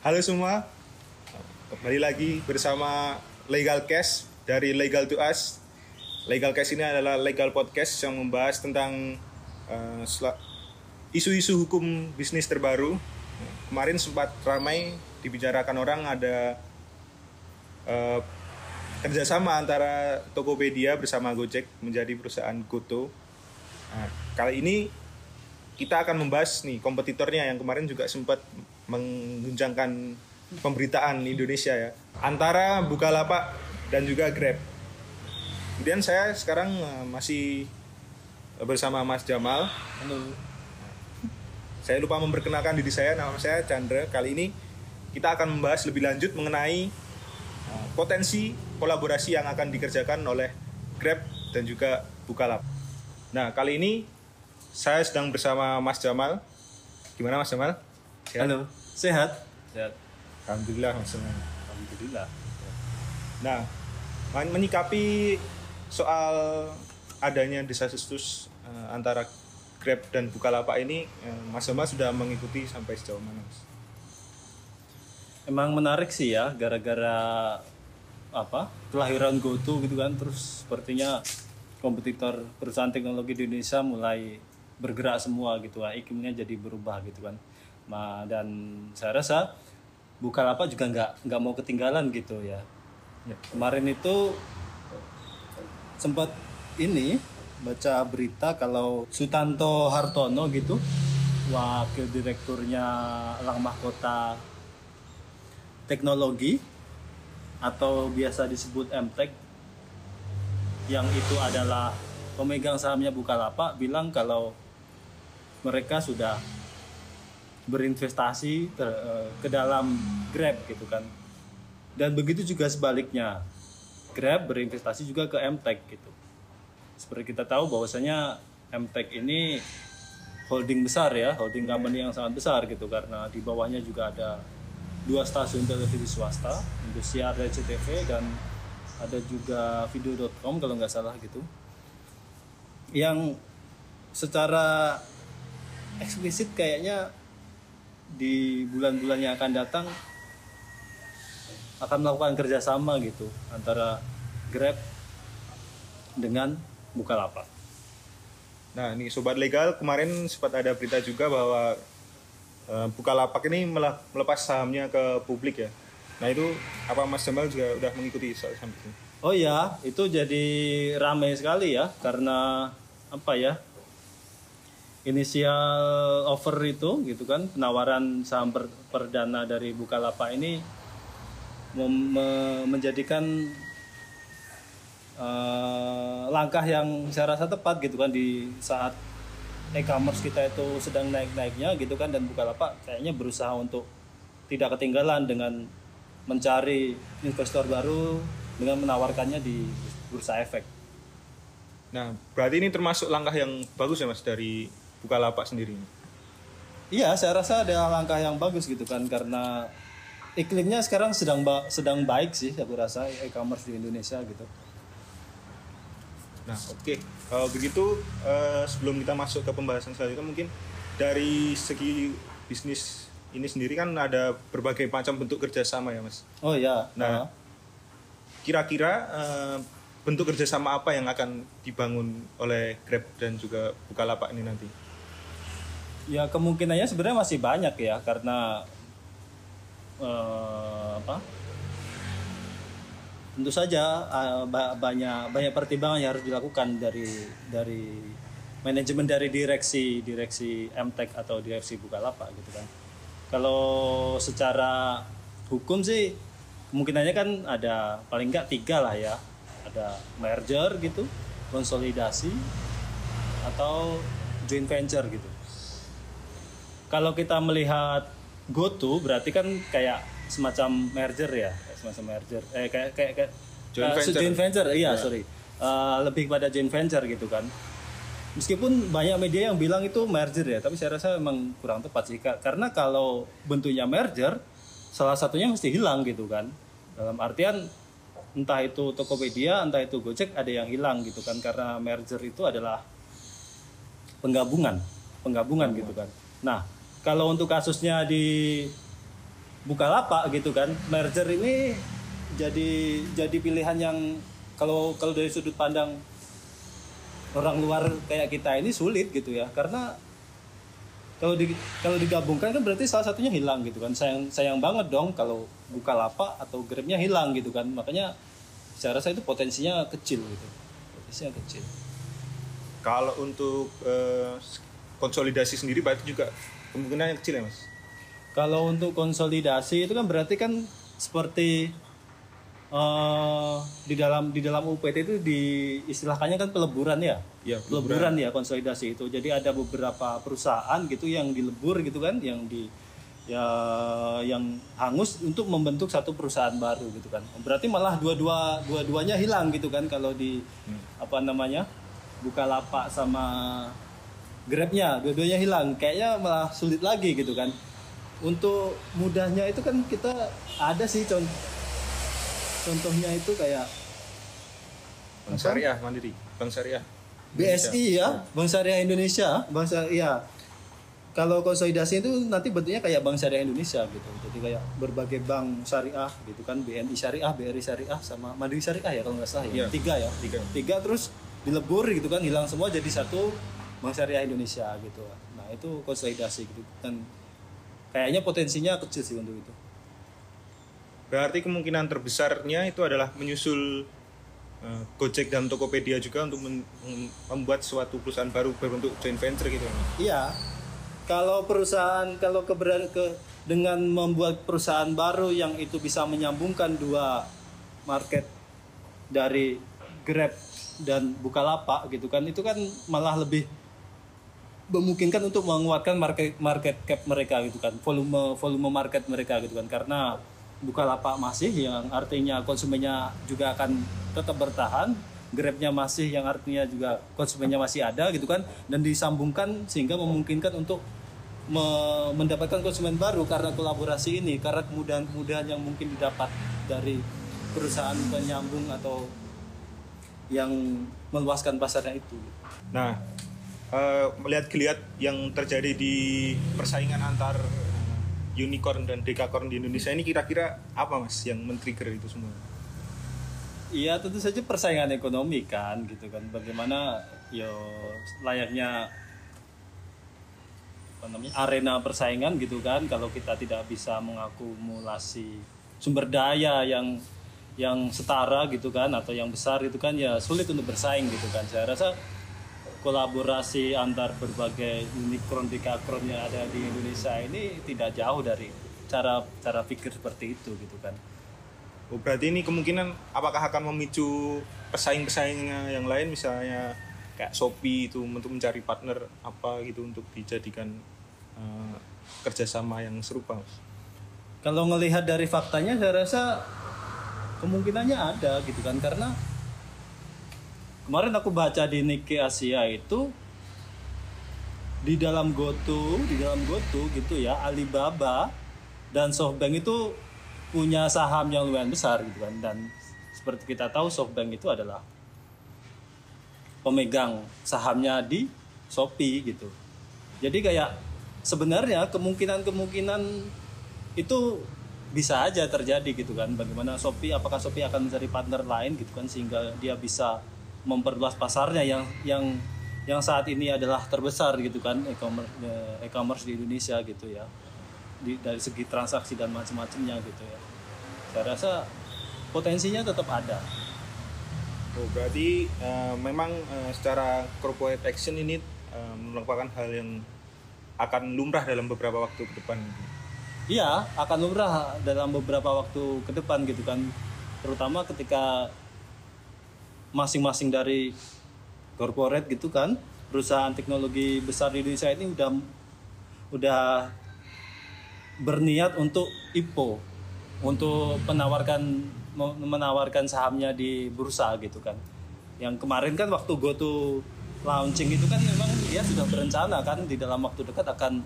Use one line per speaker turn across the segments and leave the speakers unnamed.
Halo semua, kembali lagi bersama Legal Cash dari Legal to Us. Legal Cash ini adalah legal podcast yang membahas tentang uh, isu-isu hukum bisnis terbaru. Kemarin sempat ramai dibicarakan orang ada uh, kerjasama antara Tokopedia bersama Gojek menjadi perusahaan Goto. Nah, kali ini kita akan membahas nih kompetitornya yang kemarin juga sempat mengguncangkan pemberitaan Indonesia ya antara Bukalapak dan juga Grab. Kemudian saya sekarang eh, masih bersama Mas Jamal. Halo. Saya lupa memperkenalkan diri saya, nama saya Chandra. Kali ini kita akan membahas lebih lanjut mengenai eh, potensi kolaborasi yang akan dikerjakan oleh Grab dan juga Bukalapak. Nah, kali ini saya sedang bersama Mas Jamal. Gimana Mas Jamal?
Halo, sehat.
Sehat. Alhamdulillah Mas Jamal.
Alhamdulillah.
Nah, menyikapi soal adanya desas-desus uh, antara Grab dan Bukalapak ini, uh, Mas Jamal sudah mengikuti sampai sejauh mana, Mas?
Emang menarik sih ya, gara-gara apa kelahiran GoTo gitu kan, terus sepertinya kompetitor perusahaan teknologi di Indonesia mulai bergerak semua gitu lah iklimnya jadi berubah gitu kan Ma, dan saya rasa Bukalapak juga nggak nggak mau ketinggalan gitu ya. ya kemarin itu sempat ini baca berita kalau Sutanto Hartono gitu wakil direkturnya Lang Mahkota Teknologi atau biasa disebut MTEK yang itu adalah pemegang sahamnya Bukalapak bilang kalau mereka sudah berinvestasi ter, uh, ke dalam Grab gitu kan. Dan begitu juga sebaliknya. Grab berinvestasi juga ke MTech gitu. Seperti kita tahu bahwasanya MTech ini holding besar ya, holding company yang sangat besar gitu karena di bawahnya juga ada dua stasiun televisi swasta, Indosiar dan CTV dan ada juga video.com kalau nggak salah gitu. Yang secara eksplisit kayaknya di bulan-bulan yang akan datang akan melakukan kerjasama gitu antara Grab dengan Bukalapak.
Nah ini sobat legal kemarin sempat ada berita juga bahwa uh, Bukalapak ini melepas sahamnya ke publik ya. Nah itu apa Mas Jamal juga udah mengikuti sampai ini?
Oh ya, itu jadi ramai sekali ya karena apa ya? Inisial offer itu gitu kan penawaran saham per, perdana dari Bukalapak ini mem, me, menjadikan uh, langkah yang saya rasa tepat gitu kan di saat e-commerce kita itu sedang naik-naiknya gitu kan dan Bukalapak kayaknya berusaha untuk tidak ketinggalan dengan mencari investor baru dengan menawarkannya di bursa efek.
Nah, berarti ini termasuk langkah yang bagus ya Mas dari Bukalapak sendiri?
Iya, saya rasa ada langkah yang bagus gitu kan karena iklimnya sekarang sedang ba sedang baik sih aku rasa e-commerce di Indonesia gitu.
Nah, oke. Okay. Kalau begitu uh, sebelum kita masuk ke pembahasan selanjutnya mungkin dari segi bisnis ini sendiri kan ada berbagai macam bentuk kerjasama ya, Mas.
Oh ya.
Nah, kira-kira uh, bentuk kerjasama apa yang akan dibangun oleh Grab dan juga Bukalapak ini nanti?
Ya kemungkinannya sebenarnya masih banyak ya karena uh, apa? Tentu saja uh, banyak banyak pertimbangan yang harus dilakukan dari dari manajemen dari direksi direksi MTech atau direksi Bukalapak gitu kan. Kalau secara hukum sih kemungkinannya kan ada paling nggak tiga lah ya ada merger gitu konsolidasi atau joint venture gitu kalau kita melihat GoTo berarti kan kayak semacam merger ya, semacam merger. Eh kayak kayak, kayak
joint, uh, venture.
joint venture. Iya, yeah. sorry. Uh, lebih pada joint venture gitu kan. Meskipun banyak media yang bilang itu merger ya, tapi saya rasa memang kurang tepat sih karena kalau bentuknya merger salah satunya mesti hilang gitu kan. Dalam artian entah itu Tokopedia, entah itu Gojek ada yang hilang gitu kan karena merger itu adalah penggabungan, penggabungan gitu kan. Nah, kalau untuk kasusnya di Bukalapak gitu kan merger ini jadi jadi pilihan yang kalau kalau dari sudut pandang orang luar kayak kita ini sulit gitu ya. Karena kalau di, kalau digabungkan kan berarti salah satunya hilang gitu kan. Sayang sayang banget dong kalau Bukalapak atau Grabnya hilang gitu kan. Makanya saya rasa itu potensinya kecil gitu. Potensinya kecil.
Kalau untuk eh, konsolidasi sendiri berarti juga kemungkinannya kecil ya mas.
Kalau untuk konsolidasi itu kan berarti kan seperti eh, di dalam di dalam UPT itu di istilahnya kan peleburan ya.
Iya,
peleburan ya konsolidasi itu. Jadi ada beberapa perusahaan gitu yang dilebur gitu kan, yang di ya yang hangus untuk membentuk satu perusahaan baru gitu kan. Berarti malah dua-dua dua-duanya hilang gitu kan kalau di apa namanya? Bukalapak sama Grabnya dua-duanya hilang. Kayaknya malah sulit lagi gitu kan. Untuk mudahnya itu kan kita ada sih contoh contohnya itu kayak
Bank Syariah Mandiri, Bank Syariah.
BSI ya, Bank Syariah Indonesia, Bank Syariah. Kalau konsolidasi itu nanti bentuknya kayak Bank Syariah Indonesia gitu. Jadi kayak berbagai bank syariah gitu kan, BNI Syariah, BRI Syariah sama Mandiri Syariah ya kalau nggak salah ya.
Iya.
Tiga ya.
Tiga.
Tiga terus dilebur gitu kan, hilang semua jadi satu Bank Syariah Indonesia gitu. Nah, itu konsolidasi gitu. Dan kayaknya potensinya kecil sih untuk itu.
Berarti kemungkinan terbesarnya itu adalah menyusul eh, Gojek dan Tokopedia juga untuk membuat suatu perusahaan baru berbentuk joint venture gitu. ya.
Iya. Kalau perusahaan kalau keberar ke dengan membuat perusahaan baru yang itu bisa menyambungkan dua market dari Grab dan Bukalapak gitu kan itu kan malah lebih memungkinkan untuk menguatkan market market cap mereka gitu kan. Volume volume market mereka gitu kan. Karena Bukalapak masih yang artinya konsumennya juga akan tetap bertahan. Grabnya masih yang artinya juga konsumennya masih ada gitu kan. Dan disambungkan sehingga memungkinkan untuk me- mendapatkan konsumen baru karena kolaborasi ini karena kemudahan-kemudahan yang mungkin didapat dari perusahaan penyambung atau yang meluaskan pasarnya itu.
Nah, eh, melihat geliat yang terjadi di persaingan antar unicorn dan dekakorn di Indonesia ini kira-kira apa mas yang men-trigger itu semua?
Iya tentu saja persaingan ekonomi kan gitu kan. Bagaimana yo layaknya apa namanya arena persaingan gitu kan. Kalau kita tidak bisa mengakumulasi sumber daya yang yang setara gitu kan atau yang besar gitu kan ya sulit untuk bersaing gitu kan. Saya rasa kolaborasi antar berbagai unicorn dekakron yang ada di Indonesia ini tidak jauh dari cara cara pikir seperti itu gitu kan.
Oh, berarti ini kemungkinan apakah akan memicu pesaing-pesaing yang lain? Misalnya kayak Shopee itu untuk mencari partner apa gitu untuk dijadikan eh, kerjasama yang serupa?
Kalau ngelihat dari faktanya saya rasa kemungkinannya ada gitu kan. Karena kemarin aku baca di Nikkei Asia itu di dalam GoTo, di dalam GoTo gitu ya Alibaba dan SoftBank itu punya saham yang lumayan besar gitu kan dan seperti kita tahu SoftBank itu adalah pemegang sahamnya di Shopee gitu. Jadi kayak sebenarnya kemungkinan-kemungkinan itu bisa aja terjadi gitu kan. Bagaimana Shopee apakah Shopee akan mencari partner lain gitu kan sehingga dia bisa memperluas pasarnya yang yang yang saat ini adalah terbesar gitu kan e-commerce eh, e-commerce di Indonesia gitu ya. Di, dari segi transaksi dan macam-macamnya gitu ya. Saya rasa potensinya tetap ada.
Oh, berarti eh, memang eh, secara corporate action ini eh, merupakan hal yang akan lumrah dalam beberapa waktu ke depan.
Iya, akan lumrah dalam beberapa waktu ke depan gitu kan. Terutama ketika masing-masing dari corporate gitu kan, perusahaan teknologi besar di Indonesia ini udah udah berniat untuk IPO, untuk menawarkan menawarkan sahamnya di bursa gitu kan. Yang kemarin kan waktu GoTo launching itu kan memang dia sudah berencana kan di dalam waktu dekat akan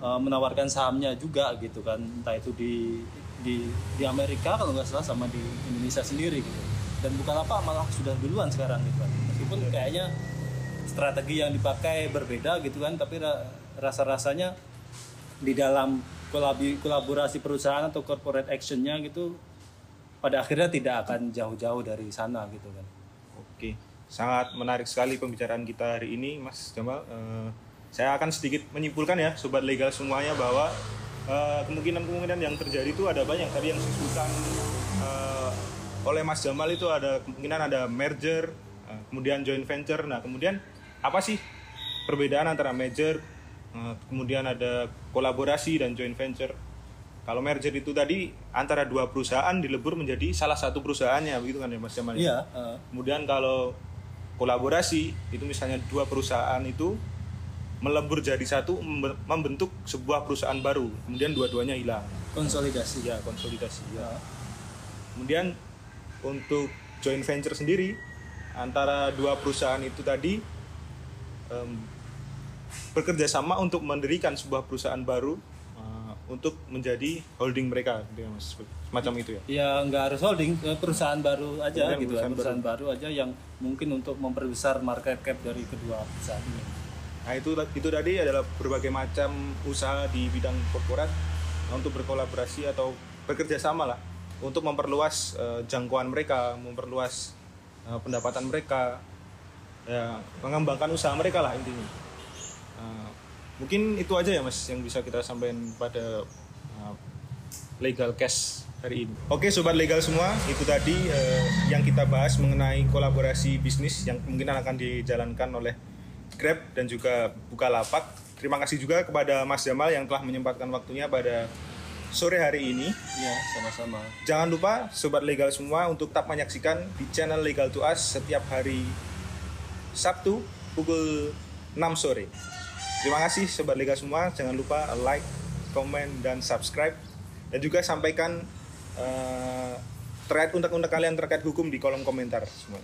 uh, menawarkan sahamnya juga gitu kan. Entah itu di di di Amerika kalau nggak salah sama di Indonesia sendiri gitu dan bukan apa malah sudah duluan sekarang gitu kan meskipun kayaknya strategi yang dipakai berbeda gitu kan tapi ra- rasa-rasanya di dalam kolaborasi perusahaan atau corporate actionnya gitu pada akhirnya tidak akan jauh-jauh dari sana gitu kan.
Oke, sangat menarik sekali pembicaraan kita hari ini, Mas Jamal. Eh, saya akan sedikit menyimpulkan ya, sobat legal semuanya bahwa eh, kemungkinan-kemungkinan yang terjadi itu ada banyak. Tadi yang disebutkan eh, oleh Mas Jamal itu ada kemungkinan ada merger, eh, kemudian joint venture. Nah, kemudian apa sih perbedaan antara merger, eh, kemudian ada kolaborasi dan joint venture? Kalau merger itu tadi antara dua perusahaan dilebur menjadi salah satu perusahaannya, begitu kan ya Mas Jamal?
Iya, eh,
Kemudian kalau kolaborasi itu misalnya dua perusahaan itu melebur jadi satu membe- membentuk sebuah perusahaan baru. Kemudian dua-duanya hilang.
konsolidasi.
Ya, konsolidasi. Ya. Kemudian untuk joint venture sendiri antara dua perusahaan itu tadi em, bekerja sama untuk mendirikan sebuah perusahaan baru eh, untuk menjadi holding mereka, gitu ya, Mas. semacam itu ya.
ya nggak harus holding eh, perusahaan baru aja
Kemudian
gitu kan
perusahaan
perusahaan baru. aja yang mungkin untuk memperbesar market cap dari kedua perusahaan ini.
Nah itu itu tadi adalah berbagai macam usaha di bidang korporat untuk berkolaborasi atau bekerja sama lah untuk memperluas eh, jangkauan mereka, memperluas eh, pendapatan mereka, ya mengembangkan usaha mereka lah intinya. Eh, mungkin itu aja ya mas yang bisa kita sampaikan pada eh, legal cash hari ini. Oke sobat legal semua, itu tadi eh, yang kita bahas mengenai kolaborasi bisnis yang kemungkinan akan dijalankan oleh Grab dan juga Bukalapak. Terima kasih juga kepada Mas Jamal yang telah menyempatkan waktunya pada sore hari ini.
ya sama-sama
Jangan lupa sobat legal semua untuk tetap menyaksikan di channel Legal to Us setiap hari Sabtu pukul 6 sore. Terima kasih sobat legal semua. Jangan lupa like, komen, dan subscribe. Dan juga sampaikan eh, terkait untak-untak kalian terkait hukum di kolom komentar semua.